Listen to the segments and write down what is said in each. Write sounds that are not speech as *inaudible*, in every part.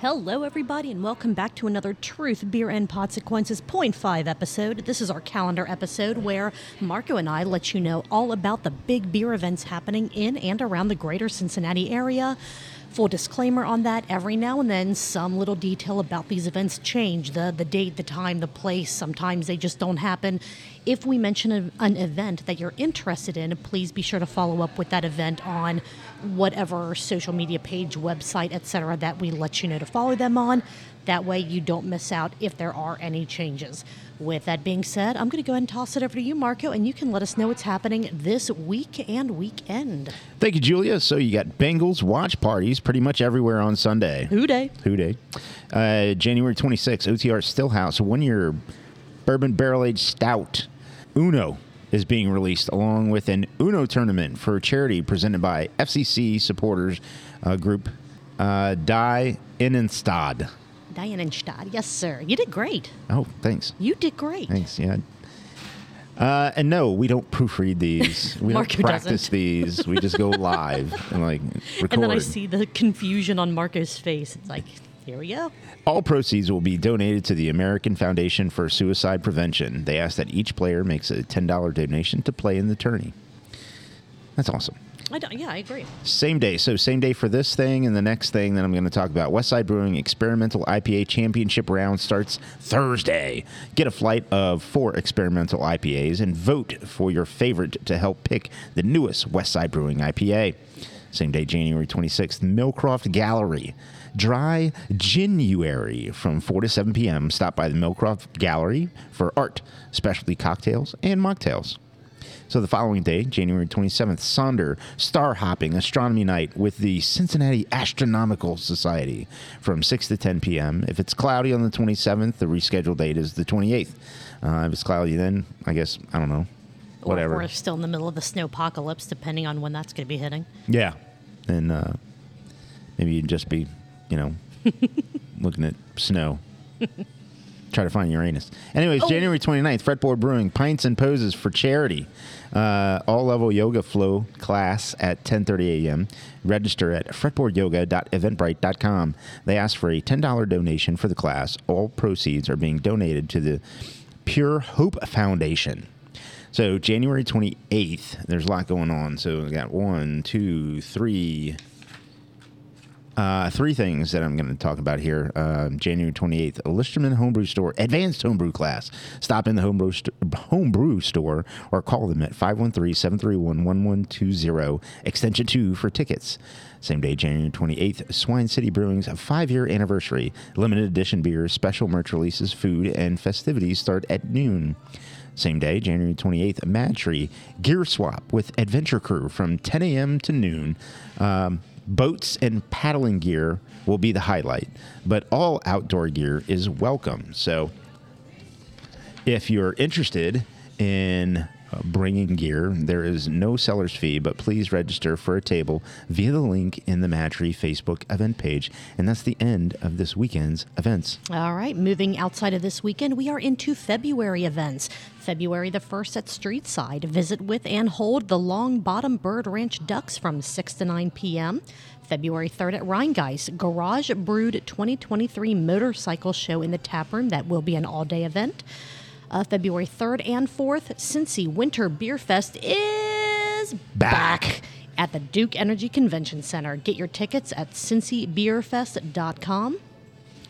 Hello, everybody, and welcome back to another Truth, Beer, and Consequences 0.5 episode. This is our calendar episode where Marco and I let you know all about the big beer events happening in and around the greater Cincinnati area. Full disclaimer on that every now and then, some little detail about these events change the, the date, the time, the place. Sometimes they just don't happen. If we mention a, an event that you're interested in, please be sure to follow up with that event on whatever social media page, website, etc., that we let you know to follow them on. That way, you don't miss out if there are any changes. With that being said, I'm going to go ahead and toss it over to you, Marco, and you can let us know what's happening this week and weekend. Thank you, Julia. So you got Bengals watch parties pretty much everywhere on Sunday. Who day? Who day? Uh, January 26th, OTR Stillhouse, one year bourbon barrel aged stout. Uno is being released along with an Uno tournament for charity presented by FCC supporters uh, group uh, Die Innenstadt. Dianenstadt. Yes, sir. You did great. Oh, thanks. You did great. Thanks. Yeah. Uh, and no, we don't proofread these. *laughs* We don't practice doesn't. these. We just go *laughs* live and like record. And then I see the confusion on Marco's face. It's like, here we go. All proceeds will be donated to the American Foundation for Suicide Prevention. They ask that each player makes a $10 donation to play in the tourney. That's awesome. I don't, yeah, I agree. Same day. So, same day for this thing and the next thing that I'm going to talk about. Westside Brewing Experimental IPA Championship round starts Thursday. Get a flight of four experimental IPAs and vote for your favorite to help pick the newest Westside Brewing IPA. Same day, January 26th, Millcroft Gallery. Dry January from 4 to 7 p.m. Stop by the Millcroft Gallery for art, specialty cocktails, and mocktails. So the following day, January 27th, Sonder Star Hopping Astronomy Night with the Cincinnati Astronomical Society from 6 to 10 p.m. If it's cloudy on the 27th, the rescheduled date is the 28th. Uh, if it's cloudy, then I guess, I don't know, Whatever. Or we're still in the middle of the snowpocalypse, depending on when that's going to be hitting. Yeah. And uh, maybe you'd just be, you know, *laughs* looking at snow. *laughs* Try to find Uranus. Anyways, Oh. January 29th, Fretboard Brewing, Pints and Poses for Charity. Uh, all level yoga flow class at 10.30 a.m. Register at fretboardyoga.eventbrite.com. They ask for a $10 donation for the class. All proceeds are being donated to the Pure Hope Foundation. So January 28th, there's a lot going on. So we got one, two, three, uh, three things that I'm going to talk about here. Um, January 28th, a Listerman Homebrew Store Advanced Homebrew class. Stop in the homebrew, st- homebrew store or call them at 513-731-1120, extension 2 for tickets. Same day, January 28th, Swine City Brewing's five-year anniversary. Limited edition beers, special merch releases, food, and festivities start at noon. Same day, January 28th, Mad Tree Gear Swap with Adventure Crew from 10 a.m. to noon. Um, boats and paddling gear will be the highlight, but all outdoor gear is welcome. So if you're interested in uh, bringing gear, there is no seller's fee, but please register for a table via the link in the Mad Tree Facebook event page. And that's the end of this weekend's events. All right, moving outside of this weekend, we are into February events. February the 1st at Streetside. Visit with and hold the Long Bottom Bird Ranch Ducks from 6 to 9 p.m. February 3rd at Rheingeist, Garage Brewed 2023 Motorcycle Show in the Tap Room. That will be an all day event. Uh, February 3rd and 4th, Cincy Winter Beer Fest is Back. at the Duke Energy Convention Center. Get your tickets at cincybeerfest.com.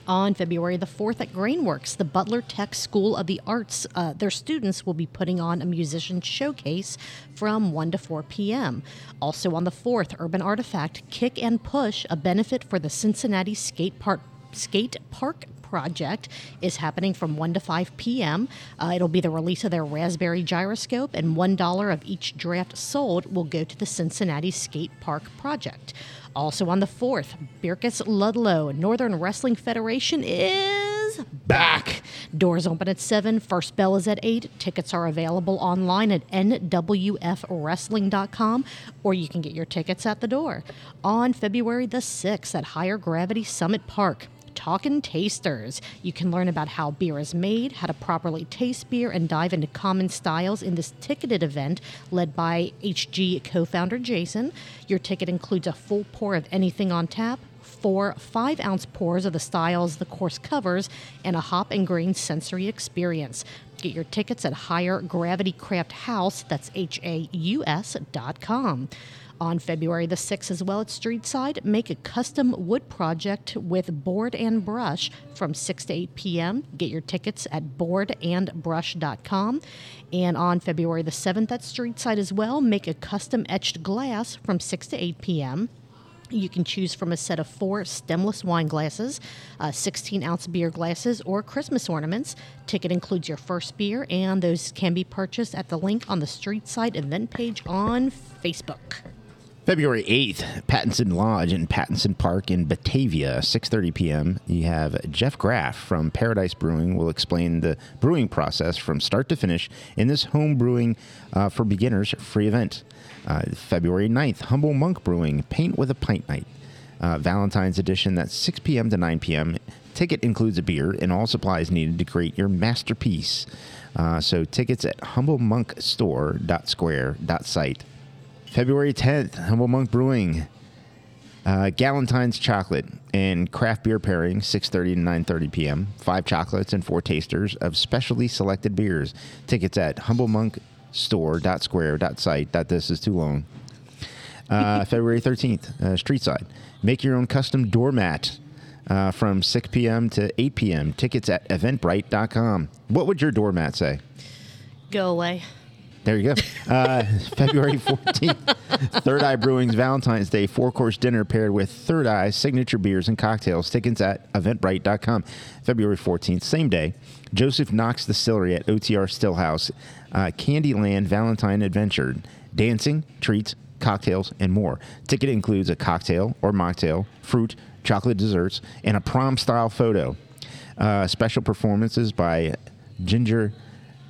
On February the 4th at Grainworks, the Butler Tech School of the Arts, uh, their students will be putting on a musician showcase from 1 to 4 p.m. Also on the 4th, Urban Artifact Kick and Push, a benefit for the Cincinnati Skate Park, Skate Park project is happening from 1 to 5 p.m. Uh, it'll be the release of their Raspberry Gyroscope, and $1 of each draft sold will go to the Cincinnati Skate Park project. Also on the 4th, Bircus Ludlow Northern Wrestling Federation is back. Doors open at 7, first bell is at 8. Tickets are available online at nwfwrestling.com or you can get your tickets at the door. On February the 6th at Higher Gravity Summit Park, Talkin' Tasters. You can learn about how beer is made, how to properly taste beer, and dive into common styles in this ticketed event led by HG co founder Jason. Your ticket includes a full pour of anything on tap, four five ounce pours of the styles the course covers and a hop and grain sensory experience. Get your tickets at Higher Gravity Craft Haus, that's H A U S dot com. On February the 6th, as well at Streetside, make a custom wood project with board and brush from 6 to 8 p.m. Get your tickets at boardandbrush.com. And on February the 7th at Streetside as well, make a custom etched glass from 6 to 8 p.m. You can choose from a set of four stemless wine glasses, uh, 16 ounce beer glasses, or Christmas ornaments. Ticket includes your first beer, and those can be purchased at the link on the Streetside event page on Facebook. February 8th, Pattison Lodge in Pattison Park in Batavia, 6:30 p.m. You have Jeff Graff from Paradise Brewing will explain the brewing process from start to finish in this home brewing uh, for beginners free event. Uh, February 9th, Humble Monk Brewing, Paint with a Pint Night. Uh, Valentine's edition, that's 6 p.m. to 9 p.m. Ticket includes a beer and all supplies needed to create your masterpiece. Uh, so tickets at humblemonkstore.square.site. February 10th, Humble Monk Brewing, uh, Galentine's chocolate and craft beer pairing, 6:30 to 9:30 p.m. Five chocolates and four tasters of specially selected beers. Tickets at humblemonkstore.square.site. That this is too long. Uh, *laughs* February 13th, uh, Streetside. Make your own custom doormat uh, from 6 p.m. to 8 p.m. Tickets at eventbrite.com. What would your doormat say? Go away. There you go. Uh, *laughs* February 14th, Third Eye Brewing's Valentine's Day four course dinner paired with Third Eye signature beers and cocktails. Tickets at eventbrite.com. February 14th, same day, Joseph Knox Distillery at OTR Stillhouse, uh, Candyland Valentine Adventure. Dancing, treats, cocktails, and more. Ticket includes a cocktail or mocktail, fruit, chocolate desserts, and a prom style photo. Uh, special performances by Ginger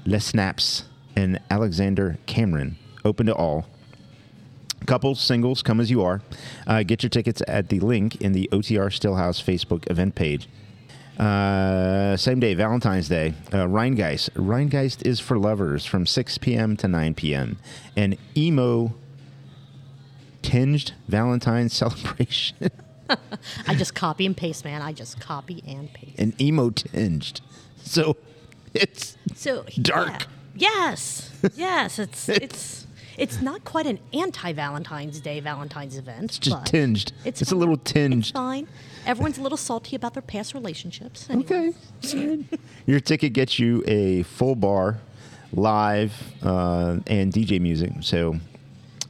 Lesnaps and Alexander Cameron. Open to all. Couples, singles, come as you are. Uh, get your tickets at the link in the OTR Stillhouse Facebook event page. Uh, same day, Valentine's Day. Uh, Rheingeist. Rheingeist is for lovers from 6 p.m. to 9 p.m. An emo tinged Valentine's *laughs* celebration. *laughs* I just copy and paste, man. I just copy and paste. An emo tinged. So it's So Dark. yeah. Yes, yes. It's *laughs* it's it's not quite an anti-Valentine's Day Valentine's event. It's just tinged. It's, It's a little It's tinged. fine. Everyone's a little salty about their past relationships. Anyway. Okay. Your ticket gets you a full bar, live, uh, and DJ music. So,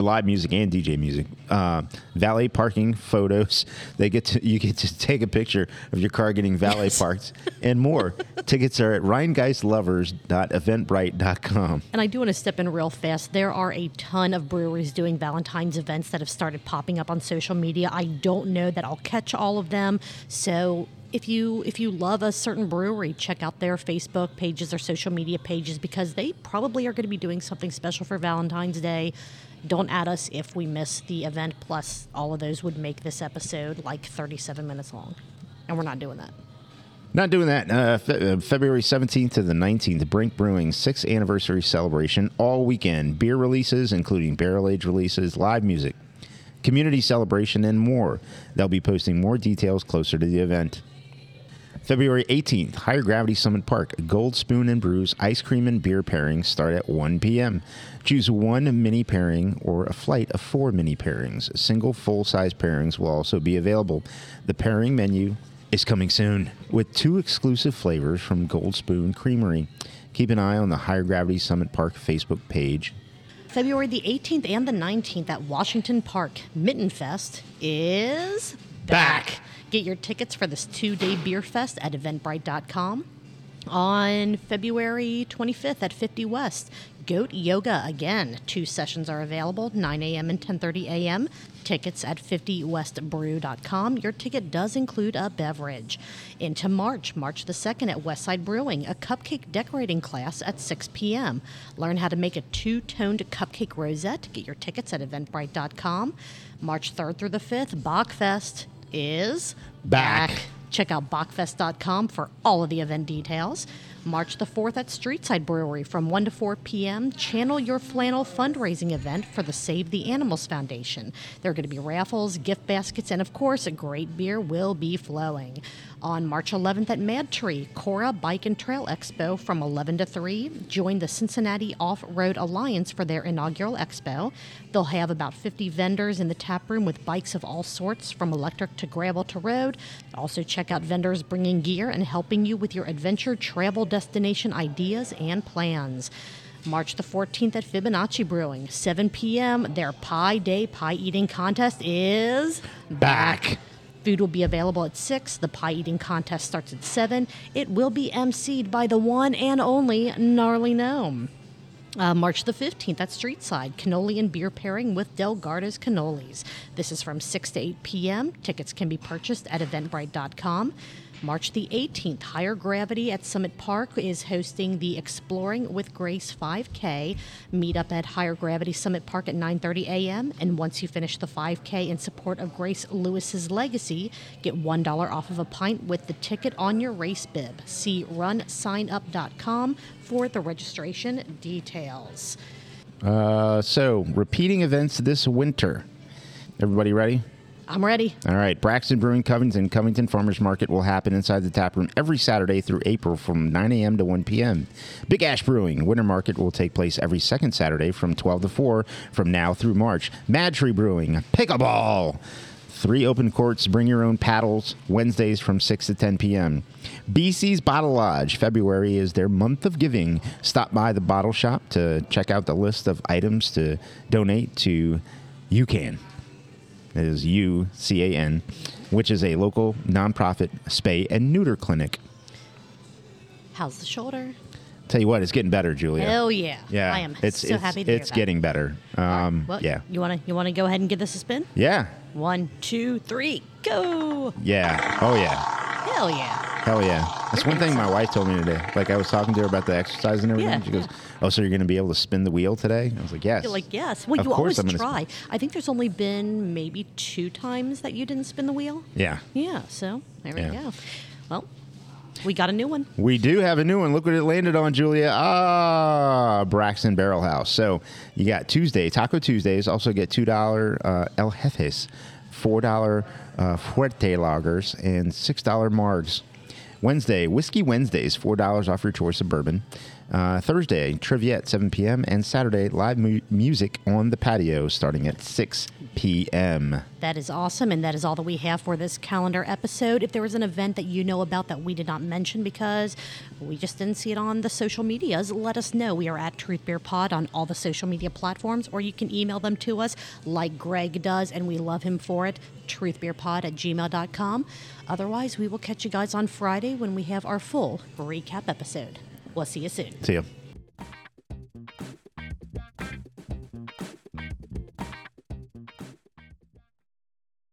live music and DJ music. Uh, valet parking photos. They get to you get to take a picture of your car getting valet Yes. parked and more. *laughs* Tickets are at rheingeistlovers.eventbrite.com. And I do want to step in real fast. There are a ton of breweries doing Valentine's events that have started popping up on social media. I don't know that I'll catch all of them. So if you if you love a certain brewery, check out their Facebook pages or social media pages because they probably are going to be doing something special for Valentine's Day. Don't add us if we miss the event. Plus, all of those would make this episode like 37 minutes long, and we're not doing that. Not doing that. Uh, Fe- uh, February 17th to the 19th, Brink Brewing 6th anniversary celebration all weekend. Beer releases, including barrel age releases, live music, community celebration, and more. They'll be posting more details closer to the event. February 18th, Higher Gravity Summit Park. Gold Spoon and Brews ice cream and beer pairings start at 1 p.m. Choose one mini pairing or a flight of four mini pairings. Single full size pairings will also be available. The pairing menu is coming soon with two exclusive flavors from Gold Spoon Creamery. Keep an eye on the Higher Gravity Summit Park Facebook page. February the 18th and the 19th at Washington Park Mitten Fest is Back. Get your tickets for this two day beer fest at eventbrite.com. On February 25th at 50 West, Goat Yoga again. Two sessions are available, 9 a.m. and 10:30 a.m. Tickets at 50westbrew.com. Your ticket does include a beverage. Into March, March the 2nd at Westside Brewing, a cupcake decorating class at 6 p.m. Learn how to make a two-toned cupcake rosette. Get your tickets at eventbrite.com. March 3rd through the 5th, Bockfest is Back. Check out bockfest.com for all of the event details. March the 4th at Streetside Brewery from 1 to 4 p.m. Channel Your Flannel fundraising event for the Save the Animals Foundation. There are going to be raffles, gift baskets, and of course, a great beer will be flowing. On March 11th at Mad Tree, CORA Bike and Trail Expo from 11 to 3. Join the Cincinnati Off Road Alliance for their inaugural expo. They'll have about 50 vendors in the tap room with bikes of all sorts, from electric to gravel to road. Also, check out vendors bringing gear and helping you with your adventure travel destination ideas and plans. March the 14th at Fibonacci Brewing, 7 p.m. Their Pie Day Pie Eating Contest is Back. Food will be available at 6. The pie eating contest starts at 7. It will be emceed by the one and only Gnarly Gnome. Uh, March the 15th at Streetside, cannoli and beer pairing with Delgarda's Cannolis. This is from 6 to 8 p.m. Tickets can be purchased at eventbrite.com. March the 18th, Higher Gravity at Summit Park is hosting the Exploring with Grace 5K. Meet up at Higher Gravity Summit Park at 9:30 a.m. And once you finish the 5K in support of Grace Lewis's legacy, get one dollar off of a pint with the ticket on your race bib. See runsignup.com for the registration details. Uh, so, repeating events this winter. Everybody ready? I'm ready. All right. Braxton Brewing Covington Covington Farmers Market will happen inside the tap room every Saturday through April from 9 a.m. to 1 p.m. Big Ash Brewing Winter Market will take place every second Saturday from 12 to 4 from now through March. Mad Tree Brewing Pickleball. Three open courts, bring your own paddles, Wednesdays from 6 to 10 p.m. BC's Bottle Lodge, February is their month of giving. Stop by the bottle shop to check out the list of items to donate to UCAN. That is U C A N, which is a local nonprofit spay and neuter clinic. How's the shoulder? Tell you what, it's getting better, Julia. Hell yeah! yeah, I am it's, so it's, happy to it's getting better. Um, Well, yeah, You wanna you wanna go ahead and give this a spin? yeah, One, two, three, go! yeah. Oh yeah, Hell yeah! Hell yeah. That's one thing my wife told me today. Like I was talking to her about the exercise and everything. Yeah, she goes, yeah. "Oh, so you're going to be able to spin the wheel today?" I was like, "Yes." You're like yes. Well, Of you course always try. I think there's only been maybe two times that you didn't spin the wheel. Yeah. Yeah. So there we go. Well, we got a new one. We do have a new one. Look what it landed on, Julia. Ah, Braxton Barrel House. So you got Tuesday, Taco Tuesdays. Also get two dollar uh, El Jefes, four dollar uh, Fuerte lagers, and six dollar Margs. Wednesday, Whiskey Wednesdays, four dollars off your choice of bourbon. Uh, Thursday, trivia at 7 p.m. and Saturday, live mu- music on the patio starting at 6 p.m. That is awesome, and that is all that we have for this calendar episode. If there was an event that you know about that we did not mention because we just didn't see it on the social medias, let us know. We are at Truth Beer Pod on all the social media platforms, or you can email them to us like Greg does, and we love him for it. Truthbeerpod at gmail.com. Otherwise, we will catch you guys on Friday when we have our full recap episode. We'll see you soon. See you.